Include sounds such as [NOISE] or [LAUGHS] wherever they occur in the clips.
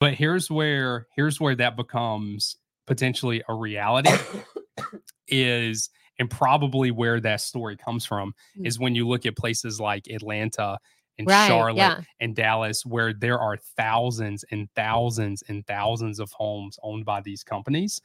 But here's where here's where that becomes potentially a reality is and probably where that story comes from Mm. is when you look at places like Atlanta and Right, Charlotte yeah. and Dallas where there are thousands and thousands and thousands of homes owned by these companies.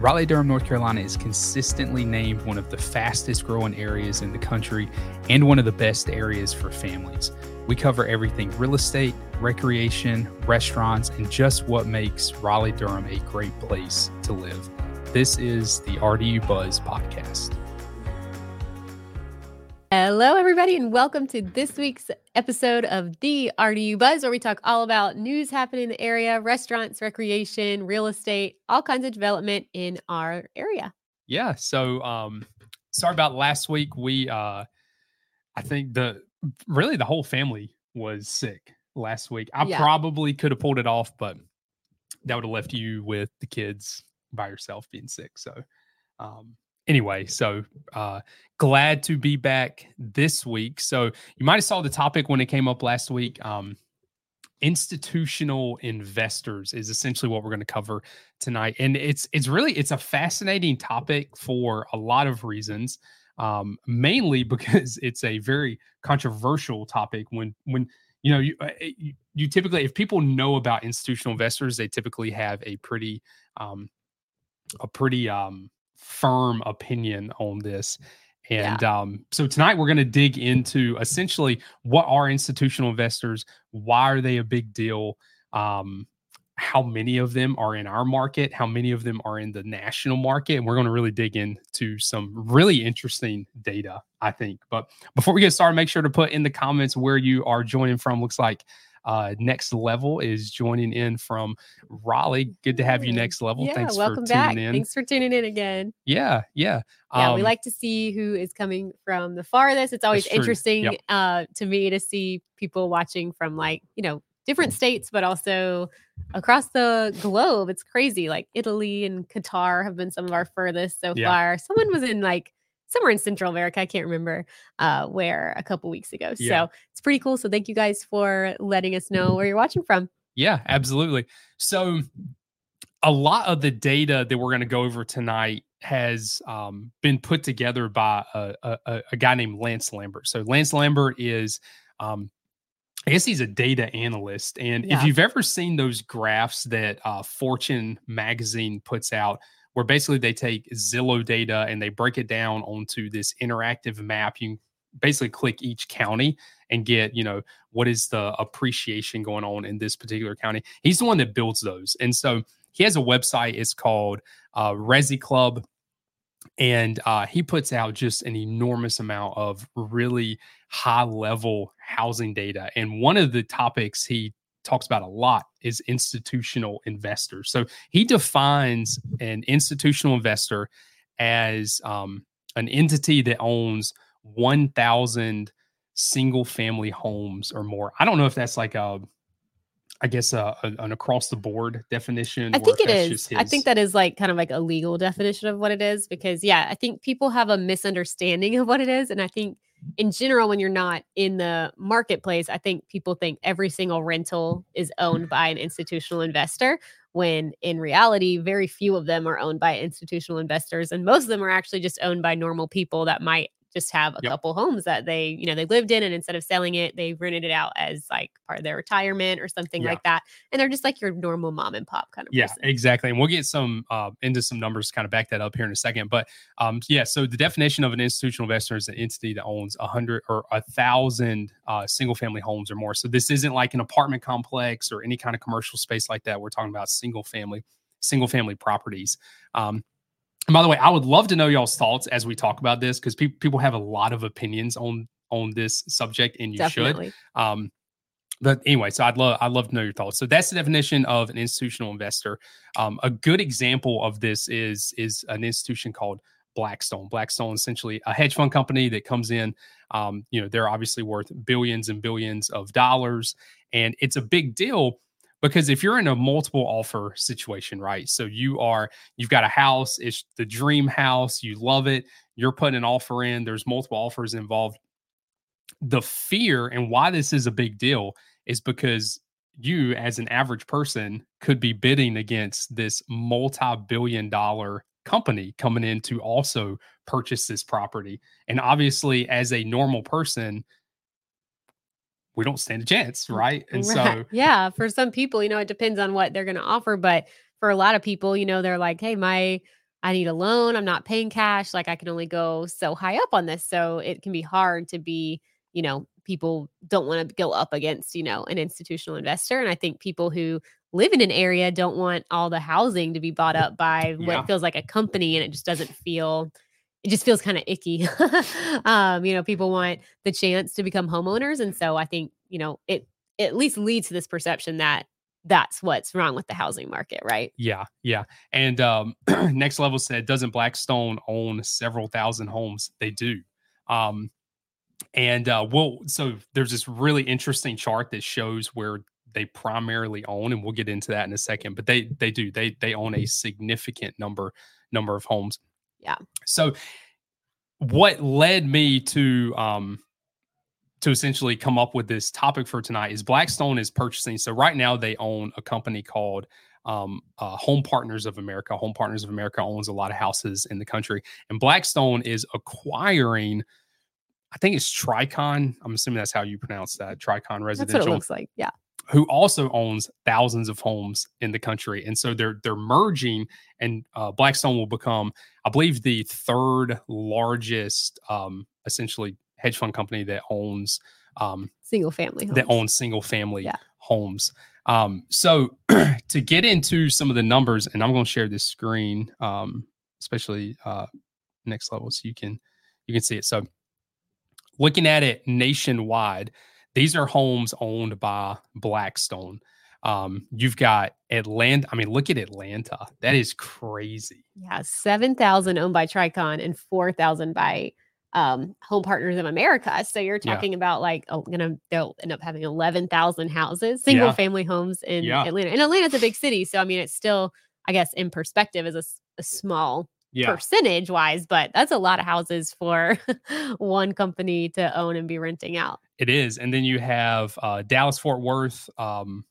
Raleigh Durham, North Carolina is consistently named one of the fastest growing areas in the country and one of the best areas for families. We cover everything real estate, recreation, restaurants, and just what makes Raleigh Durham a great place to live. This is the RDU Buzz podcast. Hello, everybody, and welcome to this week's episode of the RDU Buzz, where we talk all about news happening in the area, restaurants, recreation, real estate, all kinds of development in our area. Yeah. So um sorry about last week. We uh I think the really the whole family was sick last week. I Yeah. probably could have pulled it off, but that would have left you with the kids by yourself being sick. So um anyway, so uh glad to be back this week. So you might have saw the topic when it came up last week. Um institutional investors is essentially what we're going to cover tonight and it's it's really it's a fascinating topic for a lot of reasons um mainly [LAUGHS] because it's a very controversial topic when when you know you, uh, you you typically if people know about institutional investors they typically have a pretty um a pretty um firm opinion on this. And um, so tonight we're going to dig into essentially what are institutional investors, why are they a big deal, um, how many of them are in our market, how many of them are in the national market, and we're going to really dig into some really interesting data, I think. But before we get started, make sure to put in the comments where you are joining from. Looks like uh, Next Level is joining in from Raleigh. Good to have you, Next Level. yeah, Thanks welcome for back. tuning in. Thanks for tuning in again. Yeah, yeah. Yeah, we Um, like to see who is coming from the farthest. It's always true. Yep. interesting uh, to me to see people watching from like, you know, different states, but also across the globe. It's crazy. Like Italy and Qatar have been some of our furthest so Yeah. far. Someone was in like somewhere in Central America. I can't remember uh, where a couple weeks ago. Yeah. So it's pretty cool. So thank you guys for letting us know where you're watching from. Yeah, absolutely. So, a lot of the data that we're going to go over tonight has um, been put together by a, a, a- a guy named Lance Lambert. So, Lance Lambert is, um, I guess he's a data analyst. And Yeah. if you've ever seen those graphs that uh, Fortune magazine puts out, where basically they take Zillow data and they break it down onto this interactive map, you can basically click each county and get, you know, what is the appreciation going on in this particular county. He's the one that builds those. And so he has a website. It's called uh, ResiClub. And uh, he puts out just an enormous amount of really high level housing data. And one of the topics he talks about a lot is institutional investors. So he defines an institutional investor as um, an entity that owns 1,000 single family homes or more. I don't know if that's like a, I guess a, a- an across the board definition. I think it is. I think that is like kind of like a legal definition of what it is because yeah, I think people have a misunderstanding of what it is and I think in general when you're not in the marketplace, I think people think every single rental is owned by an institutional investor when in reality very few of them are owned by institutional investors and most of them are actually just owned by normal people that might just have a Yep. couple homes that they, you know, they lived in and instead of selling it, they rented it out as like part of their retirement or something Yeah. like that. And they're just like your normal mom and pop kind of Yeah, person. exactly. And we'll get some uh, into some numbers to kind of back that up here in a second. But um, yeah, so the definition of an institutional investor is an entity that owns a hundred or a thousand uh, single family homes or more. So this isn't like an apartment complex or any kind of commercial space like that. We're talking about single family, single family properties. Um, and by the way, I would love to know y'all's thoughts as we talk about this because pe- people have a lot of opinions on on this subject, and you should. Um, but anyway, so I'd love I'd love to know your thoughts. So that's the definition of an institutional investor. Um, a good example of this is is an institution called Blackstone. Blackstone essentially a hedge fund company that comes in. Um, you know, they're obviously worth billions and billions of dollars, and it's a big deal because if you're in a multiple offer situation, right? So you are you've got a house, it's the dream house, you love it, you're putting an offer in, there's multiple offers involved. The fear and why this is a big deal is because you as an average person could be bidding against this multi-billion dollar company coming in to also purchase this property. And obviously, as a normal person, we don't stand a chance, Mm, right? And Right. so, [LAUGHS] yeah, for some people, you know, it depends on what they're going to offer. But for a lot of people, you know, they're like, hey, my, I need a loan. I'm not paying cash. Like I can only go so high up on this. So it can be hard to be, you know, people don't want to go up against, you know, an institutional investor. And I think people who live in an area don't want all the housing to be bought up by Yeah. what feels like a company and it just doesn't feel it just feels kind of icky. [LAUGHS] um, you know, people want the chance to become homeowners. And so I think, you know, it, it at least leads to this perception that that's what's wrong with the housing market, right? yeah, yeah. And um, [CLEARS THROAT] next level said, doesn't Blackstone own several thousand homes? They do. Um, and uh, well, so there's this really interesting chart that shows where they primarily own, and we'll get into that in a second. But they they do they they own a significant number number of homes. Yeah. So what led me to um to essentially come up with this topic for tonight is Blackstone is purchasing. So right now they own a company called um, uh, Home Partners of America. Home Partners of America owns a lot of houses in the country, and Blackstone is acquiring. I think it's Tricon. I'm assuming that's how you pronounce that. Tricon Residential. That's what it looks like. Yeah. Who also owns thousands of homes in the country, and so they're they're merging, and uh, Blackstone will become, I believe, the third largest, um, essentially, hedge fund company that owns um, Single family homes. that owns single family Yeah. homes. Um, so [CLEARS THROAT] to get into some of the numbers, and I'm going to share this screen, um, especially uh, next level, so you can you can see it. So looking at it nationwide, these are homes owned by Blackstone. Um, you've got Atlanta. I mean, look at Atlanta. That is crazy. Yeah. 7,000 owned by Tricon and 4,000 by um, Home Partners of America. So you're Yeah. talking about like, oh, gonna, they'll end up having 11,000 houses, single Yeah. family homes in Yeah. Atlanta. And Atlanta's a big city. So, I mean, it's still, I guess, in perspective, is a small percentage wise, but that's a lot of houses for [LAUGHS] one company to own and be renting out. It is. And then you have uh, Dallas Fort Worth um,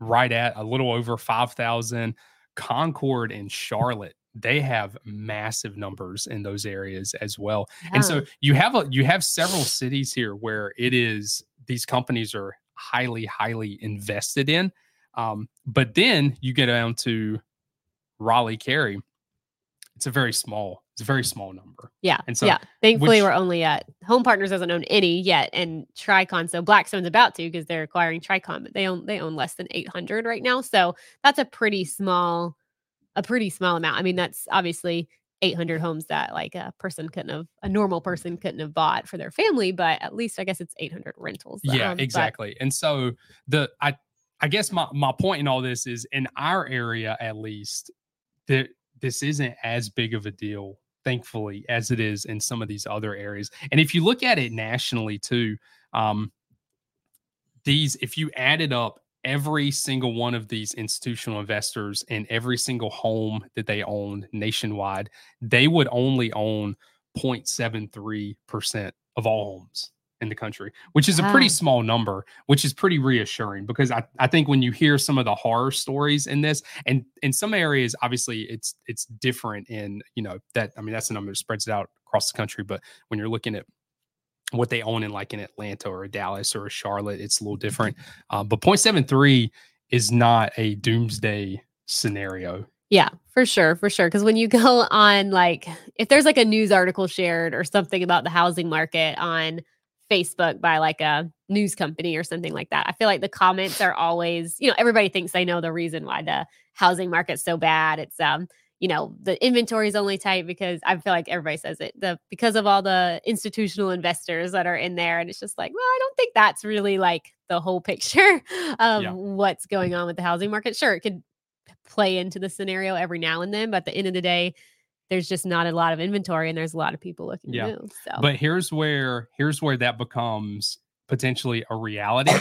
right at a little over 5,000. Concord and Charlotte, they have massive numbers in those areas as well. And so you have a you have several cities here where it is these companies are highly highly invested in. Um, but then you get down to Raleigh Cary. It's a very small, it's a very small number. Yeah. And so yeah. Thankfully, which- we're only at Home Partners doesn't own any yet, and Tricon. So Blackstone's about to because they're acquiring Tricon, but they own they own less than 800 right now. So that's a pretty small, a pretty small amount. I mean, that's obviously 800 homes that like a person couldn't have, a normal person couldn't have bought for their family, but at least I guess it's 800 rentals. Yeah, Um, but- exactly. And so the I I guess my my point in all this is in our area at least that this isn't as big of a deal thankfully as it is in some of these other areas. And if you look at it nationally too, um these if you added up every single one of these institutional investors and every single home that they own nationwide, they would only own 0.73% of all homes in the country, which is a pretty small number, which is pretty reassuring because I, I think when you hear some of the horror stories in this, and in some areas, obviously it's it's different in, you know, that I mean that's the number that spreads it out across the country. But when you're looking at what they own in like in Atlanta or Dallas or Charlotte, it's a little different. Um, but 0.73 is not a doomsday scenario. Yeah, for sure, for sure. Because when you [LAUGHS] go on, like, if there's like a news article shared or something about the housing market on Facebook by like a news company or something like that, I feel like the comments are always, you know, everybody thinks they know the reason why the housing market's so bad. It's, um, you know, the inventory is only tight because I feel like everybody says it, the because of all the institutional investors that are in there, and it's just like, well, I don't think that's really like the whole [LAUGHS] picture of Yeah. what's going on with the housing market. Sure, it could play into the scenario every now and then. But at the end of the day, there's just not a lot of inventory and there's a lot of people looking Yeah. to move. So But here's where here's where that becomes potentially a reality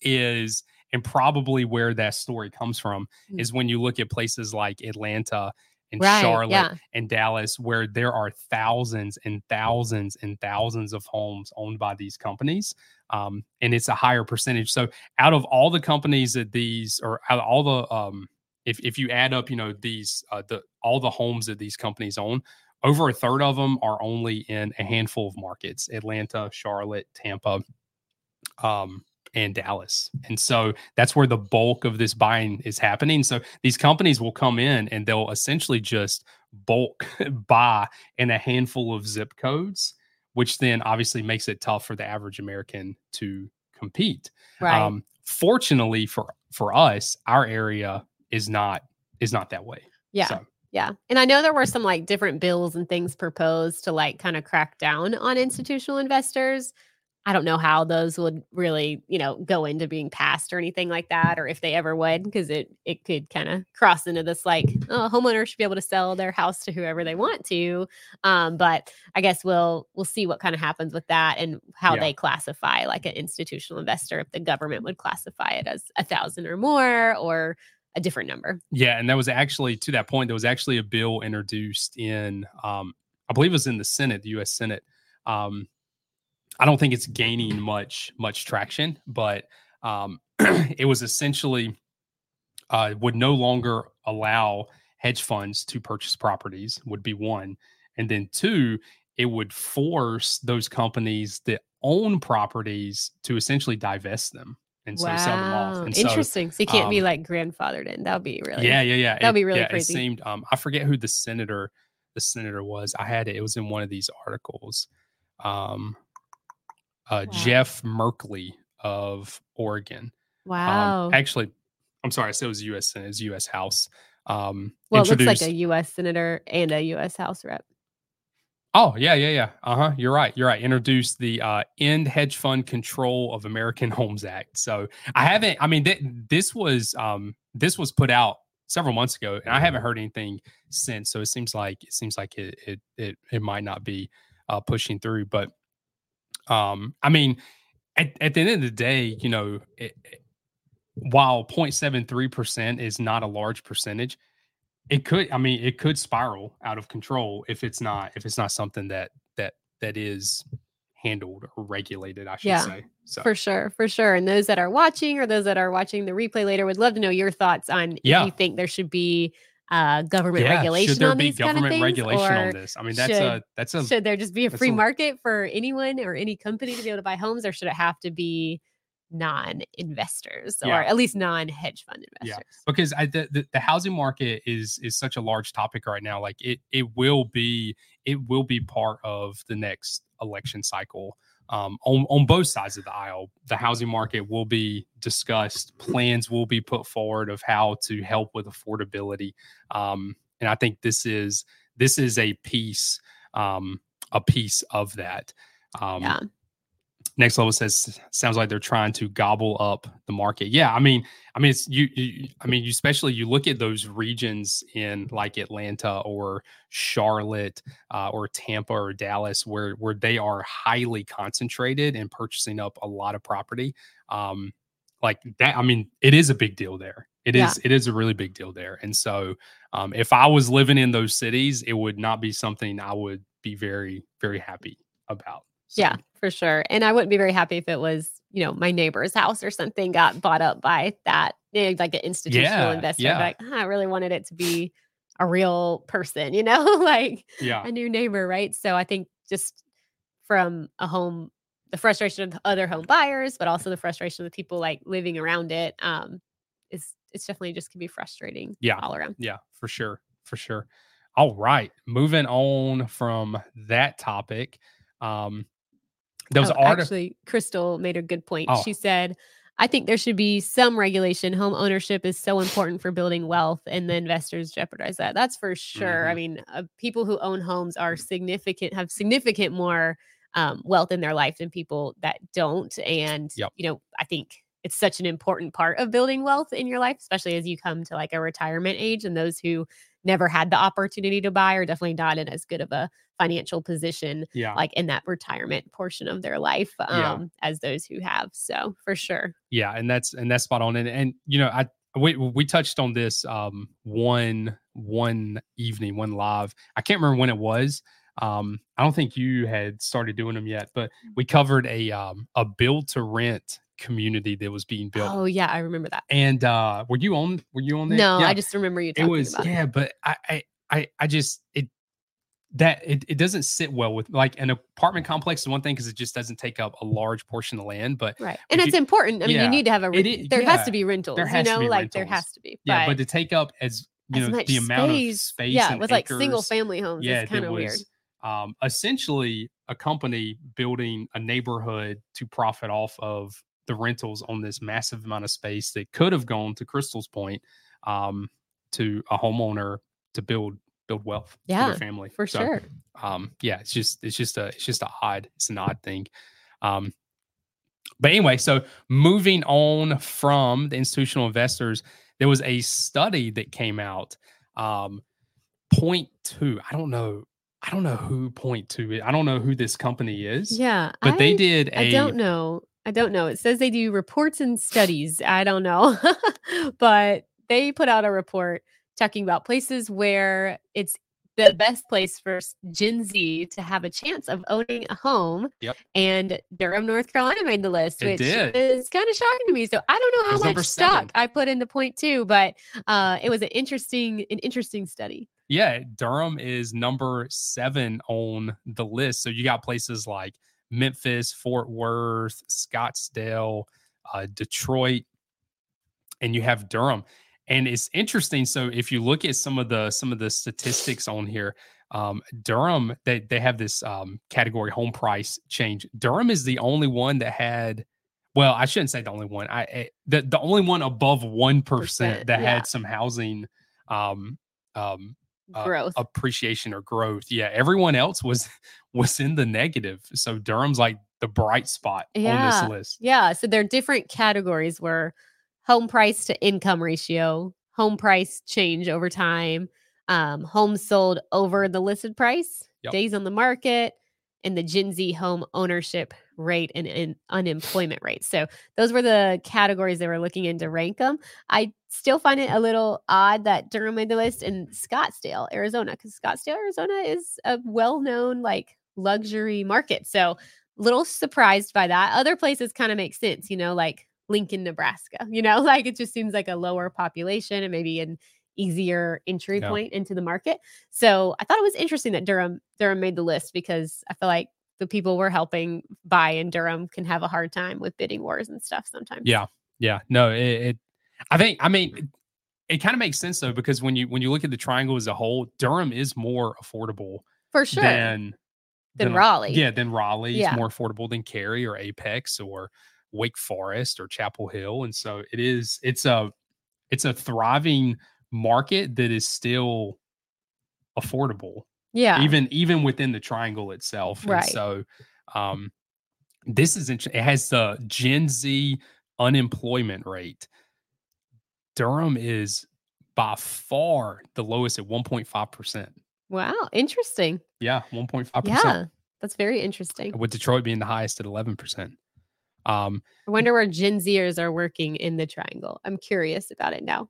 is and probably where that story comes from Mm. is when you look at places like Atlanta and right, Charlotte yeah, and Dallas, where there are thousands and thousands and thousands of homes owned by these companies. um, and it's a higher percentage. So out of all the companies that these, or out of all the, um, if if you add up, you know these uh, the all the homes that these companies own, over a third of them are only in a handful of markets: Atlanta, Charlotte, Tampa, um, and Dallas. And so that's where the bulk of this buying is happening. So these companies will come in and they'll essentially just bulk [LAUGHS] buy in a handful of zip codes, which then obviously makes it tough for the average American to compete. Right. Um, fortunately for for us, our area is not is not that way. yeah. So, Yeah. And I know there were some like different bills and things proposed to like kind of crack down on institutional investors. I don't know how those would really, you know, go into being passed or anything like that, or if they ever would, because it it could kind of cross into this like, oh, homeowners should be able to sell their house to whoever they want to. Um, but I guess we'll we'll see what kind of happens with that and how Yeah. they classify like an institutional investor, if the government would classify it as a thousand or more or a different number. Yeah, and that was actually to that point. There was actually a bill introduced in, um, I believe it was in the Senate, the U.S. Senate. Um, I don't think it's gaining much much traction, but um, [CLEARS THROAT] it was essentially uh, would no longer allow hedge funds to purchase properties. Would be one, and then two, it would force those companies that own properties to essentially divest them and so sell them off. Wow, And Interesting. So you can't be um, like grandfathered in. That would be really yeah, yeah, yeah. That'd be really yeah, crazy. It seemed. Um, I forget who the senator, the senator was. I had it. It was in one of these articles. Um, uh, Wow. Jeff Merkley of Oregon. Wow. Um, actually, I'm sorry. I said it was U.S. Senate. It was U.S. House. Um, well, it looks like a U.S. senator and a U.S. House rep. Oh yeah, yeah, yeah. Uh huh. You're right. You're right. Introduced the uh, End Hedge Fund Control of American Homes Act. So I haven't. I mean, th- this was um, this was put out several months ago, and I haven't heard anything since. So it seems like it seems like it it it, it might not be uh, pushing through. But um, I mean, at, at the end of the day, you know, it, it- while 0.73 percent is not a large percentage, it could i mean it could spiral out of control if it's not if it's not something that that that is handled or regulated i should Yeah, say so For sure, for sure. And those that are watching or those that are watching the replay later would love to know your thoughts on Yeah. if you think there should be uh, government yeah regulation should there on be these kind of government things, regulation on this i mean that's should- a that's a should there just be a free a- market for anyone or any company to be able to buy homes, or should it have to be non-investors Yeah. or at least non-hedge fund Yeah. investors? because I, the, the the housing market is is such a large topic right now like it it will be it will be part of the next election cycle um, on, on both sides of the aisle the housing market will be discussed plans will be put forward of how to help with affordability um, and i think this is this is a piece um, a piece of that um, yeah, next level says sounds like they're trying to gobble up the market yeah i mean i mean it's you, you i mean you especially you look at those regions in like atlanta or charlotte uh, or tampa or dallas where where they are highly concentrated and purchasing up a lot of property um like that i mean it is a big deal there It is. Yeah. it is a really big deal there and so um if i was living in those cities it would not be something i would be very very happy about So, yeah, for sure. And I wouldn't be very happy if it was, you know, my neighbor's house or something got bought up by that, you know, like an institutional Yeah, investor. Yeah. Like, "Ah, I really wanted it to be a real person, you know, [LAUGHS] like yeah a new neighbor, right? So I think just from a home, the frustration of the other home buyers, but also the frustration of the people like living around it, um, is it's definitely just can be frustrating. Yeah. all around. Yeah, for sure. For sure. All right. Moving on from that topic. Um was Oh, actually, Crystal made a good point. Oh. She said, "I think there should be some regulation. Home ownership is so important for building wealth, and the investors jeopardize that. That's for sure. I Mhm. mean, uh, people who own homes are significant, have significant more um, wealth in their life than people that don't. And Yep. you know, I think." It's such an important part of building wealth in your life, especially as you come to like a retirement age. And those who never had the opportunity to buy are definitely not in as good of a financial position yeah. like in that retirement portion of their life um Yeah. as those who have so for sure yeah, and that's and that's spot on. And and you know, I we we touched on this um one one evening, one live. I can't remember when it was. Um, I don't think you had started doing them yet, but we covered a um, a build to rent community that was being built. Oh yeah, I remember that. And uh, were you on? Were you on there? No, Yeah. I just remember you it was yeah, but I, I I I just it that it, it doesn't sit well with like an apartment complex is one thing because it just doesn't take up a large portion of land, but Right, and it's you- important. I mean, yeah, you need to have a. Re- there has to be rentals. you know, like there has to be. yeah, but but to take up as you as know the amount space, of space yeah, with like single family homes, yeah, it's kind of weird. um, essentially a company building a neighborhood to profit off of the rentals on this massive amount of space that could have gone to Crystal's point um, to a homeowner to build build wealth for Yeah, their family For So, sure. um yeah it's just it's just a it's just a odd it's an odd thing um but anyway so moving on from the institutional investors there was a study that came out um point two i don't know i don't know who Point2 is i don't know who this company is Yeah, but they I- did a I don't know. I don't know. It says they do reports and studies. I don't know. [LAUGHS] but they put out a report talking about places where it's the best place for Gen Z to have a chance of owning a home. Yep. And Durham, North Carolina made the list, which is kind of shocking to me. So I don't know how much stock. I put into Point2, but uh, it was an interesting, an interesting study. yeah, Durham is number seven on the list. So you got places like Memphis, Fort Worth, Scottsdale, uh, Detroit, and you have Durham. And it's interesting. So if you look at some of the some of the statistics on here, um, Durham they they have this um, category home price change. Durham is the only one that had. Well, I shouldn't say the only one. I, I the the only one above one percent that yeah. had some housing um, um, uh, Growth. appreciation or growth. Yeah, everyone else was [LAUGHS] was in the negative. So Durham's like the bright spot on this list. Yeah. So there are different categories where home price to income ratio, home price change over time, um, homes sold over the listed price, Yep. days on the market, and the Gen Z home ownership rate and, and unemployment rate. So those were the categories they were looking in to rank them. I still find it a little odd that Durham made the list in Scottsdale, Arizona, because Scottsdale, Arizona is a well-known like luxury market. So little surprised by that. Other places kind of make sense, you know, like Lincoln, Nebraska. You know, [LAUGHS] like it just seems like a lower population and maybe an easier entry Yeah. point into the market. So I thought it was interesting that Durham Durham made the list because I feel like the people we're helping buy in Durham can have a hard time with bidding wars and stuff sometimes. Yeah, yeah. No, it. it I think. I mean, it, it kind of makes sense though because when you when you look at the triangle as a whole, Durham is more affordable for sure. than Than a- Raleigh. Yeah, than Raleigh. Yeah. It's more affordable than Cary or Apex or Wake Forest or Chapel Hill, and so it is. It's a it's a thriving market that is still affordable yeah. even even within the triangle itself. Right. And so um this is int- it has the Gen Z unemployment rate. Durham is by far the lowest at 1.5%. wow. Interesting. Yeah, 1.5%. Yeah. That's very interesting. With Detroit being the highest at 11%. Um I wonder where Gen Zers are working in the triangle. I'm curious about it now.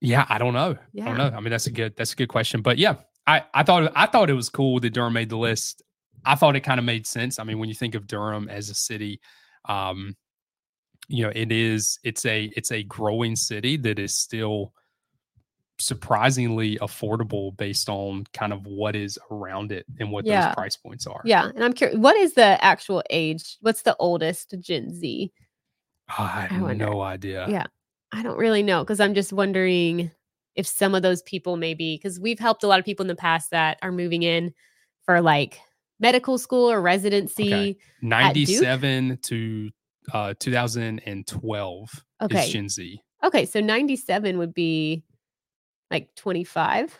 yeah, I don't know. I Yeah. don't know. I mean that's a good that's a good question. But yeah, I I thought I thought it was cool that Durham made the list. I thought it kind of made sense. I mean, when you think of Durham as a city, um, you know, it is it's a it's a growing city that is still surprisingly affordable based on kind of what is around it and what Yeah. those price points are. Yeah. And I'm curious, what is the actual age? What's the oldest Gen Z? I I have wonder. no idea. Yeah. I don't really know because I'm just wondering if some of those people maybe because we've helped a lot of people in the past that are moving in for like medical school or residency. Okay. 97 to uh 2012 Okay. is Gen Z. Okay, so 97 would be like 25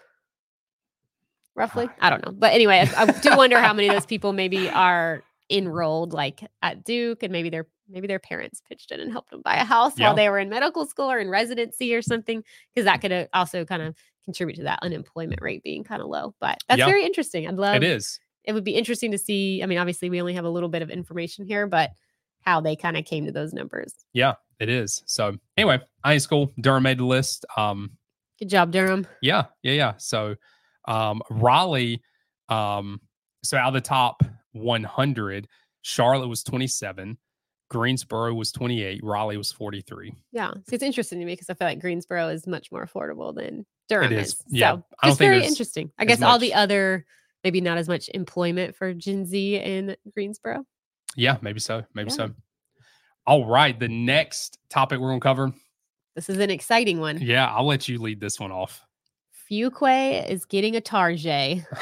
roughly. I don't know. But anyway, I, I do wonder how many of those [LAUGHS] people maybe are enrolled like at Duke and maybe their maybe their parents pitched in and helped them buy a house Yeah. while they were in medical school or in residency or something because that could also kind of contribute to that unemployment rate being kind of low. But that's Yeah. very interesting. I'd love it is. it would be interesting to see. I mean, obviously we only have a little bit of information here, but how they kind of came to those numbers. Yeah, it is. So anyway, high school. Durham made the list. Um, Good job, Durham. yeah, yeah, yeah. So um Raleigh, um, so out of the top 100, Charlotte was 27, Greensboro was 28, Raleigh was 43. Yeah. So it's interesting to me because I feel like Greensboro is much more affordable than Durham is. is. Yeah. So I don't very interesting. I guess all the other, maybe not as much employment for Gen Z in Greensboro. Yeah, maybe so. Maybe Yeah. so. All right. The next topic we're going to cover. This is an exciting one. Yeah, I'll let you lead this one off. Fuquay is getting a Target. [LAUGHS]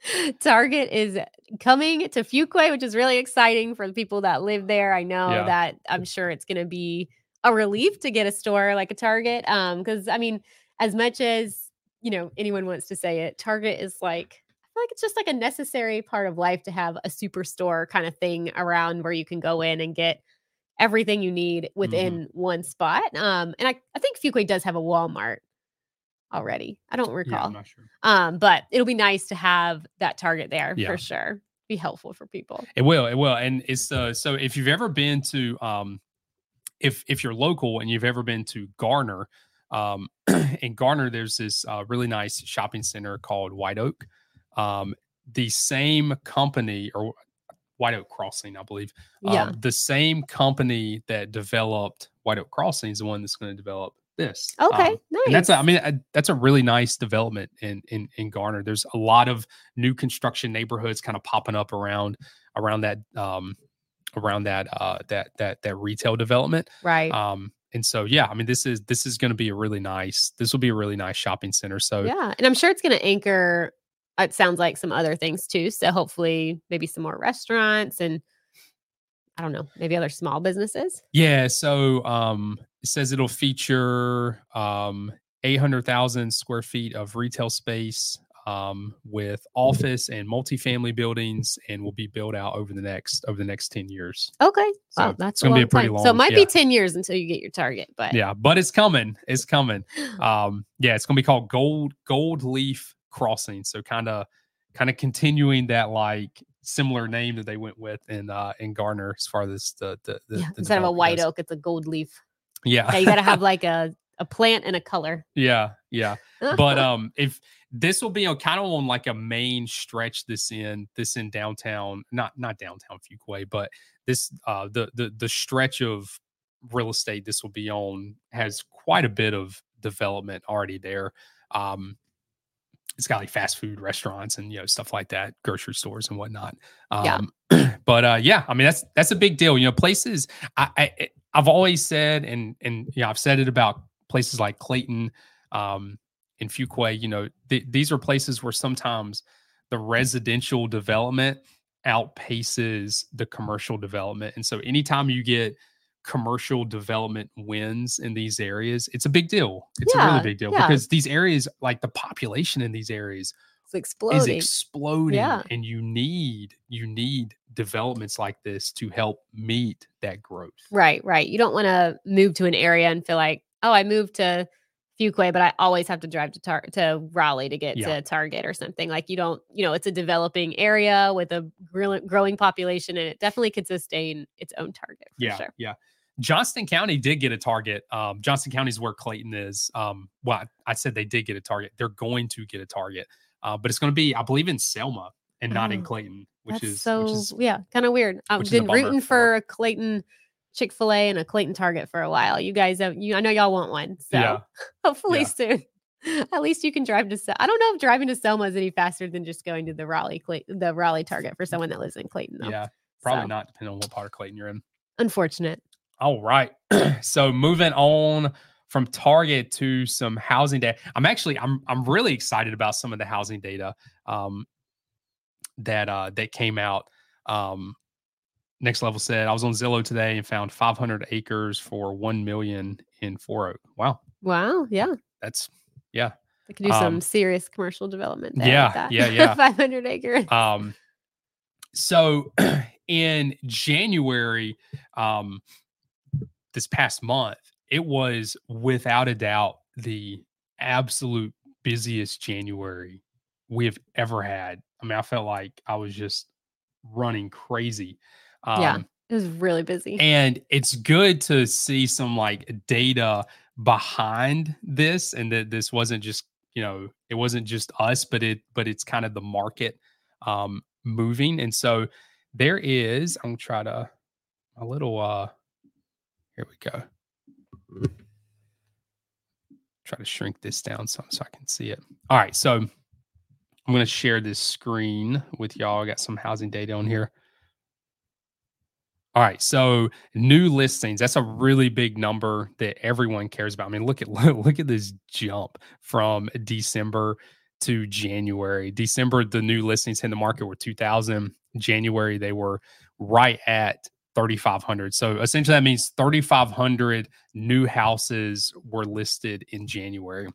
[LAUGHS] Target is coming to Fuquay, which is really exciting for the people that live there. I know Yeah. that I'm sure it's going to be a relief to get a store like a Target. Um, because I mean, as much as you know, anyone wants to say it, Target is like I feel like it's just like a necessary part of life to have a superstore kind of thing around where you can go in and get everything you need within one spot. Um, and I, I think Fuquay does have a Walmart already. I don't Yeah, recall. I'm not sure. Um, but it'll be nice to have that target there Yeah. for sure. Be helpful for people. It will. It will. And it's uh so if you've ever been to um if if you're local and you've ever been to Garner, um [CLEARS THROAT] in Garner there's this uh, really nice shopping center called White Oak. Um the same company or White Oak Crossing, I believe. Yeah. Um, the same company that developed White Oak Crossing is the one that's going to develop this. okay. Um, nice. and that's a, I mean uh, that's a really nice development in in in Garner. There's a lot of new construction neighborhoods kind of popping up around around that um around that uh that that that retail development. right. Um and so yeah, I mean this is this is going to be a really nice this will be a really nice shopping center. So yeah. And I'm sure it's going to anchor, it sounds like some other things too. So hopefully, maybe some more restaurants and I don't know, maybe other small businesses. Yeah, so um, it says it'll feature um, 800,000 square feet of retail space um, with office and multifamily buildings, and will be built out over the next over the next 10 years. Okay. So wow, that's it's gonna be a pretty time. So it might yeah. be 10 years until you get your target, but Yeah, but it's coming. It's coming. [GASPS] Um, yeah, it's gonna be called Gold Gold Leaf Crossing. So kind of kind of continuing that like similar name that they went with in uh in Garner as far as the the, the, yeah, the instead of a white goes. oak, it's a gold leaf. Yeah, Yeah, you got to have [LAUGHS] like a, a plant and a color. yeah, yeah. but [LAUGHS] um if this will be on kind of on like a main stretch this in this in downtown not not downtown Fuquay but this uh the the the stretch of real estate this will be on has quite a bit of development already there um it's got like fast food restaurants and you know stuff like that grocery stores and whatnot Yeah. um [CLEARS THROAT] but uh yeah i mean that's that's a big deal you know places i, I i've always said and and yeah i've said it about places like clayton um in Fuquay, you know, th- these are places where sometimes the residential development outpaces the commercial development. And so anytime you get commercial development wins in these areas, it's a big deal. It's a really big deal yeah. because these areas, like the population in these areas It's exploding. is exploding Yeah. and you need you need developments like this to help meet that growth. Right, right. You don't want to move to an area and feel like, oh, I moved to Fuquay, but I always have to drive to Tar- to Raleigh to get Yeah. to Target or something. Like you don't, you know, it's a developing area with a gr- growing population, and it definitely could sustain its own target for yeah, sure. yeah. Johnston County did get a target. Um, Johnston County is where Clayton is. Um, well, I, I said they did get a target. They're going to get a target, uh, but it's going to be, I believe, in Selma and not in Oh, Clayton, which is so which is yeah, kind of weird. I've which is a been rooting for- for a Clayton Chick Fil A and a Clayton Target for a while. You guys have, you, I know y'all want one, so yeah, [LAUGHS] hopefully Yeah. soon. [LAUGHS] At least you can drive to. Sel- I don't know if driving to Selma is any faster than just going to the Raleigh, Clay- the Raleigh Target for someone that lives in Clayton. Though. yeah. Probably So, not, depending on what part of Clayton you're in. Unfortunate. All right. [CLEARS THROAT] so moving on from Target to some housing data. I'm actually I'm I'm really excited about some of the housing data um, that uh, that came out. Um, Next level said I was on Zillow today and found 500 acres for one million in Four Oak. Wow, Wow. Yeah. that's yeah. They could do some Um, serious commercial development. There yeah, yeah, [LAUGHS] yeah. 500 acres. Um, so [CLEARS THROAT] in January, um, this past month, it was without a doubt the absolute busiest January we have ever had. I mean, I felt like I was just running crazy. Um, Yeah. it was really busy. and it's good to see some like data behind this and that this wasn't just you know it wasn't just us but it but it's kind of the market um, moving. And so there is, I'm gonna try to a little uh here we go. Try to shrink this down some so I can see it. All right, so I'm gonna share this screen with y'all. I got some housing data on here. All right, so new listings. That's a really big number that everyone cares about. I mean, look at [LAUGHS] look at this jump from December to January. December, the new listings in the market were 2,000. January, they were right at 3,500. So essentially, that means 3,500 new houses were listed in January.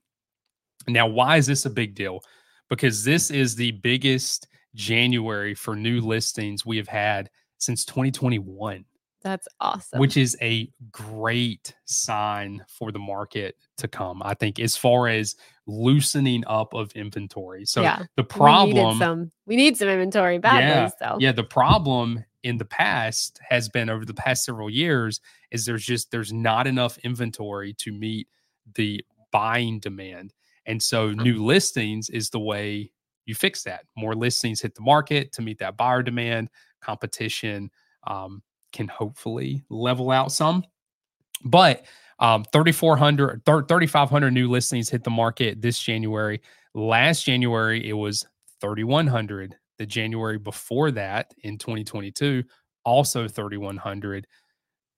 Now, why is this a big deal? Because this is the biggest January for new listings we have had since 2021. That's awesome. Which is a great sign for the market to come. I think as far as loosening up of inventory. So yeah, the problem we, some, we need some inventory badly. Yeah, so yeah, the problem in the past has been over the past several years is there's just there's not enough inventory to meet the buying demand. And so new listings is the way you fix that. More listings hit the market to meet that buyer demand competition um, can hopefully level out some. But um, 3,400, 3,500 new listings hit the market this January. Last January, it was 3,100. The January before that in 2022, also 3,100.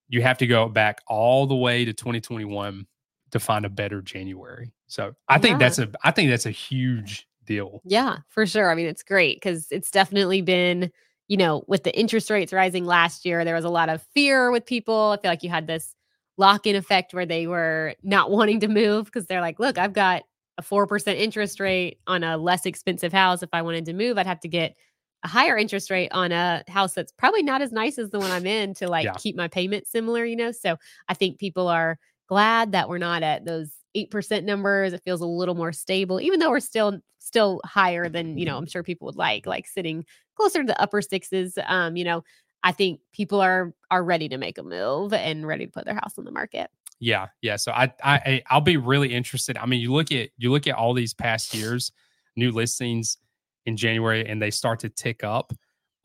You have to go back all the way to 2021 to find a better January. So I think that's a I think that's a huge deal. Yeah, for sure. I mean, it's great because it's definitely been you know, with the interest rates rising last year, there was a lot of fear with people. I feel like you had this lock in effect where they were not wanting to move because they're like, look, I've got a 4% interest rate on a less expensive house. If I wanted to move, I'd have to get a higher interest rate on a house that's probably not as nice as the one I'm in to like yeah. keep my payment similar, you know? So I think people are glad that we're not at those 8% numbers. It feels a little more stable, even though we're still still higher than, you know, I'm sure people would like, like sitting closer to the upper sixes. Um, you know, I think people are are ready to make a move and ready to put their house on the market. Yeah, yeah. So I I I'll be really interested. I mean, you look at you look at all these past years, new listings in January, and they start to tick up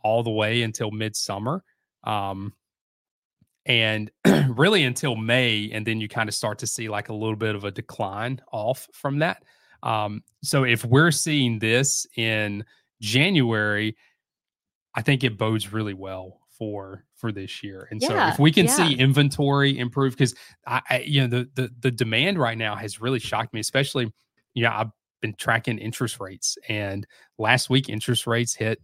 all the way until midsummer. Um, and [CLEARS THROAT] really until May, and then you kind of start to see like a little bit of a decline off from that. Um, so if we're seeing this in January, I think it bodes really well for for this year. And yeah, so if we can yeah. see inventory improve, because I, I, you know the, the the demand right now has really shocked me, especially you know I've been tracking interest rates, and last week interest rates hit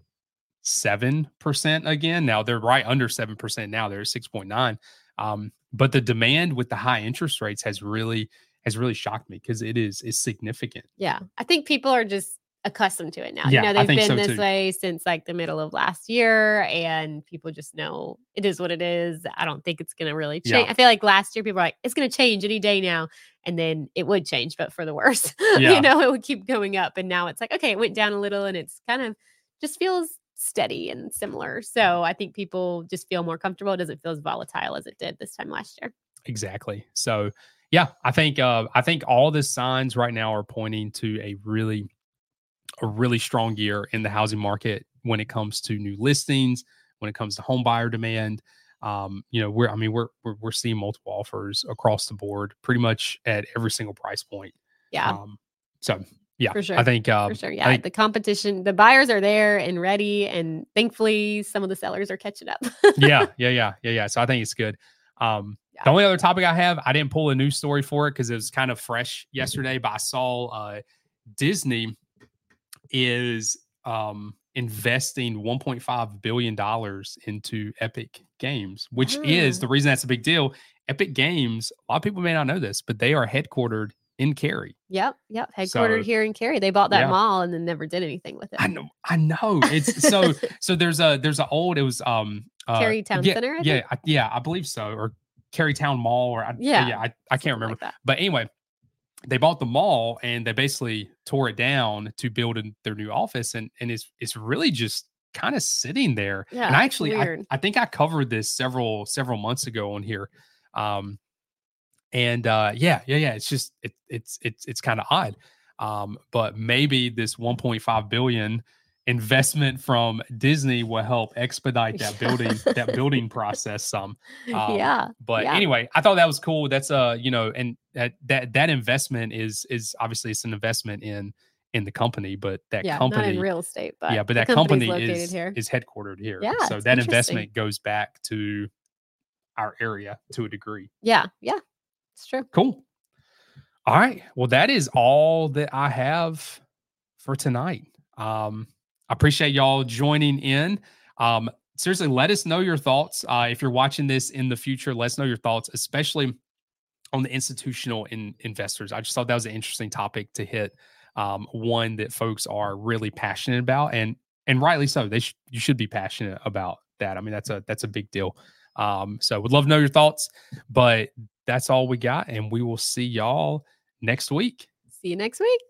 seven percent again. Now they're right under seven percent now. They're at six point nine. Um, but the demand with the high interest rates has really has really shocked me because it is is significant. Yeah, I think people are just accustomed to it now. Yeah, you know, they've been so this too. way since like the middle of last year, and people just know it is what it is. I don't think it's going to really change. Yeah. I feel like last year people were like, it's going to change any day now. And then it would change, but for the worse. [LAUGHS] Yeah. you know, it would keep going up. And now it's like, okay, it went down a little and it's kind of just feels steady and similar. So I think people just feel more comfortable. It doesn't feel as volatile as it did this time last year. Exactly. So yeah, I think uh, I think all the signs right now are pointing to a really a really strong year in the housing market when it comes to new listings, when it comes to home buyer demand. Um, you know, we're I mean we're, we're we're seeing multiple offers across the board, pretty much at every single price point. Yeah. Um, so yeah, for sure. I think uh, for sure. Yeah, think, the competition, the buyers are there and ready, and thankfully some of the sellers are catching up. yeah, [LAUGHS] yeah, yeah, yeah, yeah. So I think it's good. Um, yeah. The only other topic I have, I didn't pull a news story for it because it was kind of fresh yesterday, but I saw uh, Disney is um, investing 1.5 billion dollars into Epic Games, which is the reason that's a big deal. Epic Games, a lot of people may not know this, but they are headquartered in Cary. Yep, yep, headquartered so, here in Cary. They bought that yeah. mall and then never did anything with it. I know, I know. It's so [LAUGHS] so. There's a there's an old. It was um uh, Cary Town yeah, Center. I yeah, I, yeah, I believe so, or Cary Town Mall, or I, yeah, yeah, I, I can't remember. Like but anyway, they bought the mall and they basically tore it down to build in their new office and and it's it's really just kind of sitting there. Yeah, and I actually I, I, think i covered this several several months ago on here. Um and uh yeah yeah yeah it's just it, it's it's it's kind of odd. Um but maybe this 1.5 billion investment from Disney will help expedite that [LAUGHS] building that building process some. Um, yeah. But yeah. anyway, I thought that was cool. That's uh, you know, and that that that investment is is obviously it's an investment in in the company, but that yeah, company not in real estate, but yeah, but that company is here. is headquartered here. Yeah, So that investment goes back to our area to a degree. yeah, yeah, it's true. Cool. All right. Well, that is all that I have for tonight. Um, I appreciate y'all joining in. Um, seriously, let us know your thoughts. Uh, if you're watching this in the future, let us know your thoughts, especially on the institutional in, investors. I just thought that was an interesting topic to hit. Um, one that folks are really passionate about, and and rightly so. They sh- you should be passionate about that. I mean, that's a that's a big deal. Um, so would love to know your thoughts. But that's all we got, and we will see y'all next week. See you next week.